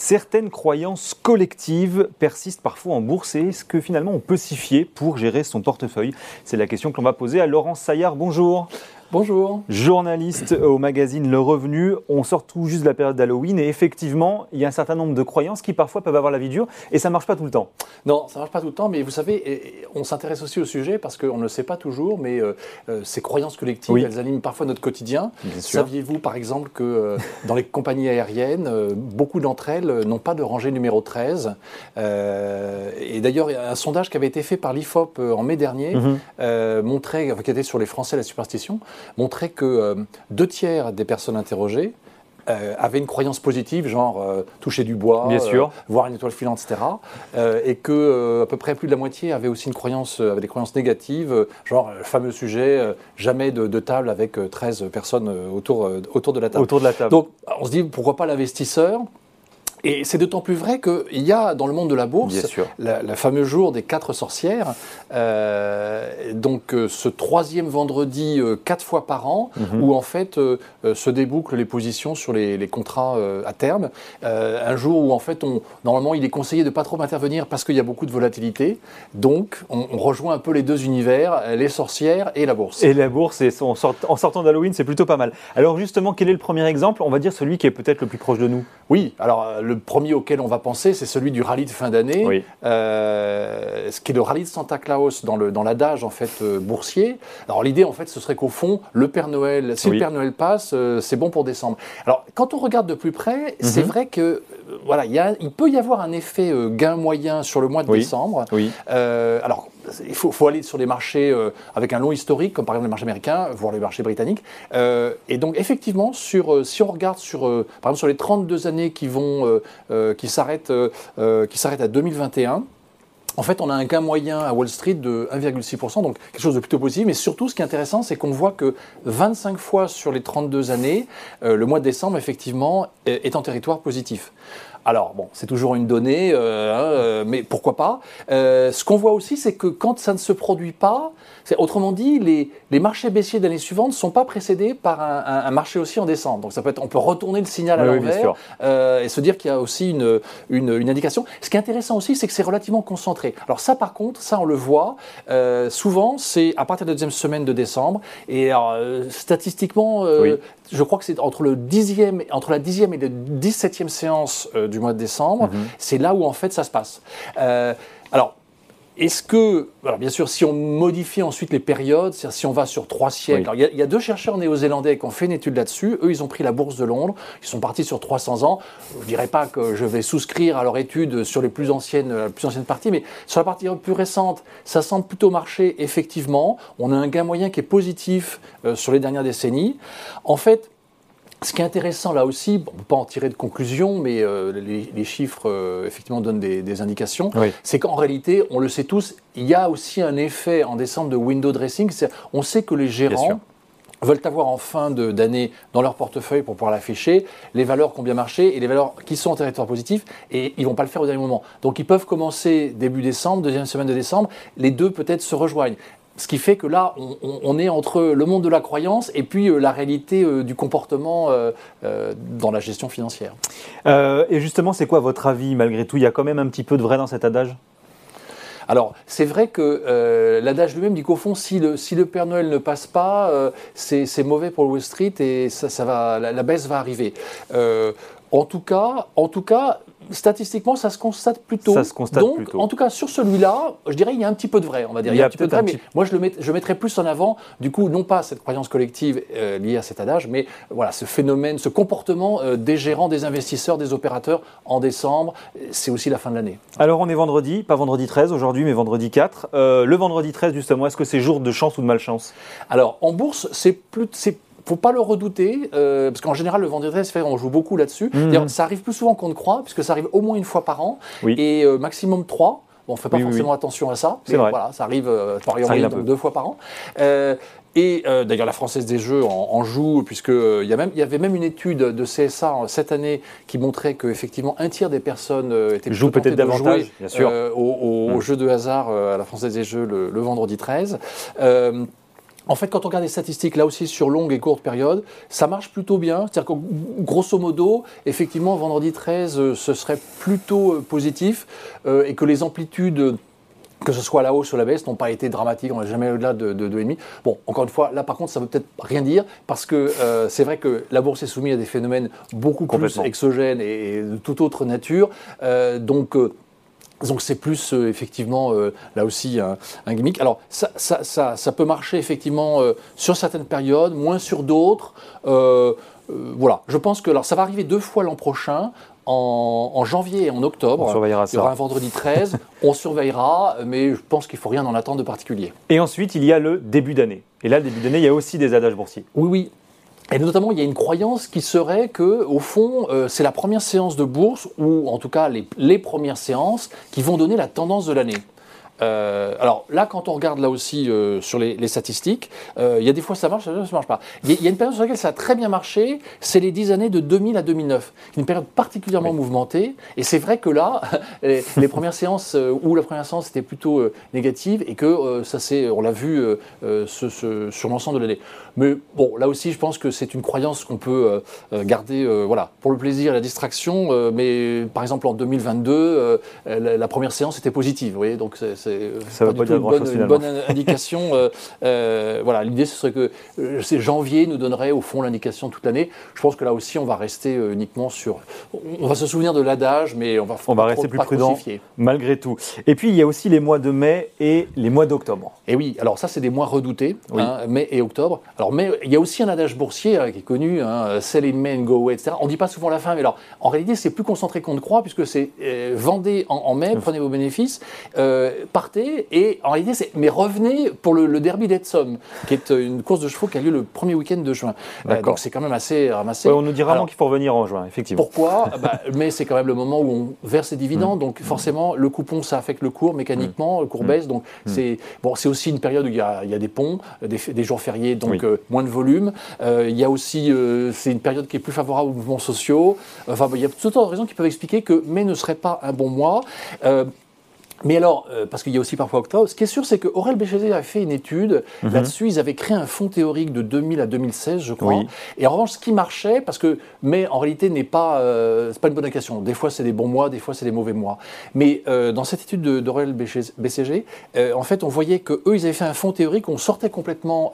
Certaines croyances collectives persistent parfois en bourse et est-ce que finalement on peut s'y fier pour gérer son portefeuille? C'est la question que l'on va poser à Laurence Saillard. Bonjour. Bonjour. Journaliste au magazine Le Revenu. On sort tout juste de la période d'Halloween et effectivement, il y a un certain nombre de croyances qui parfois peuvent avoir la vie dure et ça ne marche pas tout le temps. Non, ça ne marche pas tout le temps, mais vous savez, on s'intéresse aussi au sujet parce qu'on ne le sait pas toujours, mais euh, euh, ces croyances collectives, elles animent parfois notre quotidien. Saviez-vous par exemple que euh, dans les compagnies aériennes, beaucoup d'entre elles n'ont pas de rangée numéro 13 Et d'ailleurs, un sondage qui avait été fait par l'IFOP en mai dernier mhm. montrait, qui était sur les Français la superstition, montrait que euh, deux tiers des personnes interrogées euh, avaient une croyance positive, genre euh, toucher du bois, voir une étoile filante, etc. et que à peu près plus de la moitié avaient aussi une croyance, avait des croyances négatives, genre le fameux sujet jamais de, table avec 13 personnes autour, autour de la table. Autour de la table. Donc on se dit pourquoi pas l'investisseur et c'est d'autant plus vrai qu'il y a dans le monde de la bourse le fameux jour des quatre sorcières, euh, donc euh, ce troisième vendredi euh, quatre fois par an, mhm. où en fait se débouclent les positions sur les, contrats à terme. un jour où en fait, on, normalement, il est conseillé de pas trop intervenir parce qu'il y a beaucoup de volatilité. Donc, on, rejoint un peu les deux univers, les sorcières et la bourse. Et la bourse, et en, sortant d'Halloween, c'est plutôt pas mal. Alors justement, quel est le premier exemple? On va dire celui qui est peut-être le plus proche de nous. Oui, alors le premier auquel on va penser, c'est celui du rallye de fin d'année, euh, ce qui est le rallye de Santa Claus dans, le, dans l'adage en fait euh, boursier. Alors l'idée en fait, ce serait qu'au fond, le Père Noël, si le Père Noël passe, euh, c'est bon pour décembre. Alors quand on regarde de plus près, c'est mhm. vrai que voilà, y a, il peut y avoir un effet gain moyen sur le mois de décembre. Oui. alors il faut, aller sur les marchés euh, avec un long historique, comme par exemple les marchés américains, voire les marchés britanniques. Euh, et donc, effectivement, sur, euh, si on regarde sur, par exemple sur les 32 années qui, vont, qui s'arrêtent à 2021, en fait, on a un gain moyen à Wall Street de 1,6%, donc quelque chose de plutôt positif. Mais surtout, ce qui est intéressant, c'est qu'on voit que 25 fois sur les 32 années, le mois de décembre, effectivement, est en territoire positif. Alors, bon, c'est toujours une donnée, euh, hein, euh, mais pourquoi pas euh, Ce qu'on voit aussi, c'est que quand ça ne se produit pas, autrement dit, les, marchés baissiers d'année suivante ne sont pas précédés par un, marché aussi en descente. Donc, ça peut être, on peut retourner le signal à l'envers et se dire qu'il y a aussi une, une, indication. Ce qui est intéressant aussi, c'est que c'est relativement concentré. Alors, ça, par contre, ça, on le voit, souvent, c'est à partir de la deuxième semaine de décembre. Et statistiquement, je crois que c'est entre, le dixième, entre la dixième et la dix-septième séance du mois de décembre, mhm. c'est là où en fait ça se passe. Euh, alors, est-ce que, alors bien sûr, si on modifie ensuite les périodes, c'est-à-dire si on va sur trois siècles, il, y a, deux chercheurs néo-zélandais qui ont fait une étude là-dessus. Eux, ils ont pris la bourse de Londres, ils sont partis sur 300 ans. Je ne dirais pas que je vais souscrire à leur étude sur les plus anciennes, la plus ancienne partie, mais sur la partie plus récente, ça semble plutôt marcher effectivement. On a un gain moyen qui est positif euh, sur les dernières décennies. En fait, ce qui est intéressant là aussi, on ne peut pas en tirer de conclusion, mais euh, les, chiffres euh, effectivement donnent des, indications, c'est qu'en réalité, on le sait tous, il y a aussi un effet en décembre de window dressing. On sait que les gérants veulent avoir en fin d'année dans leur portefeuille pour pouvoir l'afficher les valeurs qui ont bien marché et les valeurs qui sont en territoire positif et ils vont pas le faire au dernier moment. Donc ils peuvent commencer début décembre, deuxième semaine de décembre, les deux peut-être se rejoignent. Ce qui fait que là, on, est entre le monde de la croyance et puis euh, la réalité euh, du comportement euh, dans la gestion financière. et justement, c'est quoi votre avis malgré tout? Il y a quand même un petit peu de vrai dans cet adage? Alors, c'est vrai que l'adage lui-même dit qu'au fond, si le, si le Père Noël ne passe pas, c'est mauvais pour Wall Street et ça, va, la, baisse va arriver. En tout cas, en tout cas, statistiquement, ça se constate plutôt. Ça se constate Donc, en tout cas, sur celui-là, je dirais il y a un petit peu de vrai, on va dire. Il y a, un petit peu de vrai, mais moi, je, le je mettrais plus en avant, du coup, non pas cette croyance collective euh, liée à cet adage, mais voilà, ce phénomène, ce comportement euh, des gérants, des investisseurs, des opérateurs en décembre. C'est aussi la fin de l'année. Alors, on est vendredi, pas vendredi 13 aujourd'hui, mais vendredi 4. Euh, le vendredi 13, justement, est-ce que c'est jour de chance ou de malchance? Alors, en bourse, c'est plus faut pas le redouter, euh, parce qu'en général, le vendredi 13, on joue beaucoup là-dessus. Mmh. Ça arrive plus souvent qu'on ne croit, puisque ça arrive au moins une fois par an, et euh, maximum trois. Bon, on ne fait pas forcément attention à ça, mais voilà, ça arrive, euh, par deux fois par an. et d'ailleurs, la Française des Jeux en, joue, puisqu'il y, y avait même une étude de CSA cette année qui montrait qu'effectivement un tiers des personnes étaient jouent peut-être davantage, bien sûr, au, mmh. jeu de hasard à la Française des Jeux le, le vendredi 13. En fait, quand on regarde les statistiques, là aussi sur longue et courte période, ça marche plutôt bien. C'est-à-dire que grosso modo, effectivement, vendredi 13, euh, ce serait plutôt euh, positif euh, et que les amplitudes que ce soit la hausse ou la baisse, n'ont pas été dramatiques, on n'est jamais au-delà de, de 2,5. Bon, encore une fois, là par contre, ça ne veut peut-être rien dire, parce que c'est vrai que la bourse est soumise à des phénomènes beaucoup plus exogènes et, de toute autre nature. donc, donc c'est plus euh, effectivement euh, là aussi un, gimmick. Alors ça, ça, ça, ça peut marcher effectivement euh, sur certaines périodes, moins sur d'autres. voilà, je pense que alors ça va arriver deux fois l'an prochain. En, janvier et en octobre, on surveillera il y aura un vendredi 13, on surveillera, mais je pense qu'il ne faut rien en attendre de particulier. Et ensuite, il y a le début d'année. Et là, le début d'année, il y a aussi des adages boursiers. Oui, oui. Et notamment, il y a une croyance qui serait que, au fond, euh, c'est la première séance de bourse, ou en tout cas les, les premières séances, qui vont donner la tendance de l'année. Euh, alors là, quand on regarde là aussi euh, sur les, les statistiques, euh, il y a des fois ça marche, ça ne marche pas. Il y, a une période sur laquelle ça a très bien marché, c'est les 10 années de 2000 à 2009. Une période particulièrement mouvementée. Et c'est vrai que là, les, premières séances où la première séance était plutôt négative et que ça c'est, on l'a vu ce, ce, sur l'ensemble de l'année. Mais bon, là aussi, je pense que c'est une croyance qu'on peut garder, voilà, pour le plaisir et la distraction. mais par exemple, en 2022, la, la, première séance était positive. Vous voyez, donc c'est ça va pas dire une, bonne, une bonne indication. Euh, euh, voilà, l'idée ce serait que euh, c'est janvier nous donnerait au fond l'indication toute l'année. Je pense que là aussi on va rester uniquement sur. On va se souvenir de l'adage, mais on va. On va rester plus prudent malgré tout. Et puis il y a aussi les mois de mai et les mois d'octobre. Et oui, alors ça c'est des mois redoutés, hein, mai et octobre. Alors mai, il y a aussi un adage boursier qui est connu, hein, sell in May and go away, etc. On dit pas souvent la fin, mais alors en réalité c'est plus concentré qu'on ne croit puisque c'est vendez en, mai, prenez vos bénéfices partez et en réalité, c'est mais revenez pour le, derby d'Edsom, qui est euh, une course de chevaux qui a lieu le premier week-end de juin. Euh, donc c'est quand même assez ramassé. on nous dit rarement qu'il faut revenir en juin, effectivement. Pourquoi? Bah, Mais c'est quand même le moment où on verse les dividendes, mm. donc forcément le coupon ça affecte le cours mécaniquement, mm. le cours mm. baisse, donc c'est bon, c'est aussi une période où il y a, il y a des ponts, des, jours fériés, donc euh, moins de volume. il y a aussi c'est une période qui est plus favorable aux mouvements sociaux. Enfin, il y a toutes sortes de raisons qui peuvent expliquer que mai ne serait pas un bon mois. Mais alors, euh, parce qu'il y a aussi parfois octobre, ce qui est sûr, c'est que Aurel Béchézé a fait une étude mhm. là-dessus. Ils avaient créé un fonds théorique de 2000 à 2016, je crois. Et en revanche, ce qui marchait, parce que, mais en réalité, n'est pas, euh, c'est pas une bonne indication. Des fois, c'est des bons mois, des fois, c'est des mauvais mois. Mais euh, dans cette étude d'Aurel BCG, en fait, on voyait que eux, ils avaient fait un fonds théorique. On sortait complètement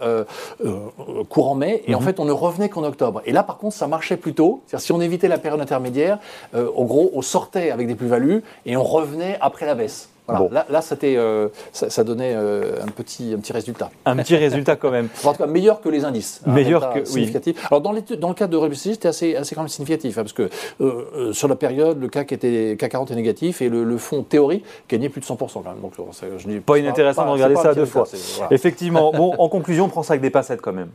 courant mai, et en mhm. fait, on ne revenait qu'en octobre. Et là, par contre, ça marchait plutôt. C'est-à-dire, si on évitait la période intermédiaire, au gros, on sortait avec des plus-values et on revenait après la baisse. Là, là euh, ça, donnait euh, un, petit, un petit résultat. Un petit résultat quand même. en tout cas, meilleur que les indices. Meilleur que, significatif. Alors, dans, dans, le cas de RBC, c'était assez, assez quand même significatif, hein, parce que euh, sur la période, le CAC, était, CAC 40 est négatif et le, fonds théorique gagnait plus de 100% quand même. Donc, je pas inintéressant de regarder ça deux fois. Effectivement. bon, en conclusion, on prend ça avec des pincettes quand même.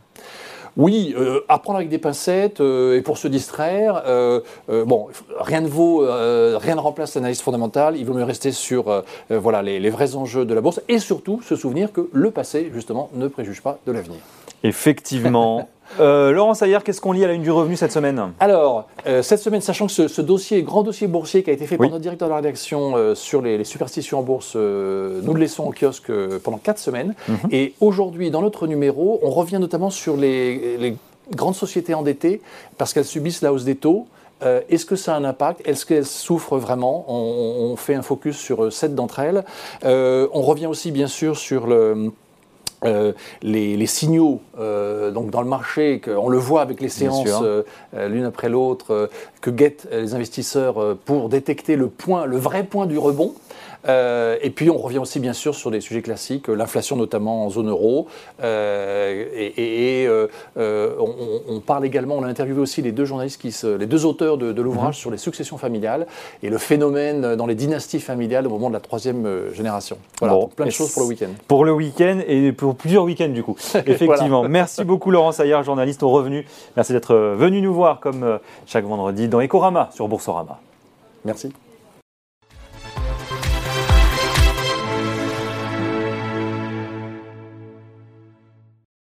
Oui, euh, apprendre avec des pincettes euh, et pour se distraire. Euh, bon, rien ne vaut, rien ne remplace l'analyse fondamentale. Il vaut mieux rester sur voilà les, vrais enjeux de la bourse et surtout se souvenir que le passé justement ne préjuge pas de l'avenir. Effectivement. Euh, Laurent qu'est-ce qu'on lit à la une du revenu cette semaine? Alors, euh, cette semaine, sachant que ce, dossier, grand dossier boursier qui a été fait par notre directeur de la rédaction euh, sur les, superstitions en bourse, nous le laissons au kiosque pendant quatre semaines. Mhm. Et aujourd'hui, dans notre numéro, on revient notamment sur les, grandes sociétés endettées parce qu'elles subissent la hausse des taux. Est-ce que ça a un impact? Est-ce qu'elles souffrent vraiment? On, on, fait un focus sur sept d'entre elles. on revient aussi, bien sûr, sur le euh, les, signaux euh, donc dans le marché, on le voit avec les séances euh, l'une après l'autre, que guettent les investisseurs pour détecter le point, le vrai point du rebond. Euh, et puis on revient aussi bien sûr sur des sujets classiques, euh, l'inflation notamment en zone euro. Euh, et, on, parle également, on a interviewé aussi les deux journalistes, qui les deux auteurs de, l'ouvrage mhm. sur les successions familiales et le phénomène dans les dynasties familiales au moment de la troisième génération. Voilà, plein de choses pour le week-end. Pour le week-end et pour plusieurs week-ends du coup. Effectivement. Merci beaucoup Laurent Saillard, journaliste au revenu. Merci d'être venu nous voir comme chaque vendredi dans Ecorama sur Boursorama. Merci.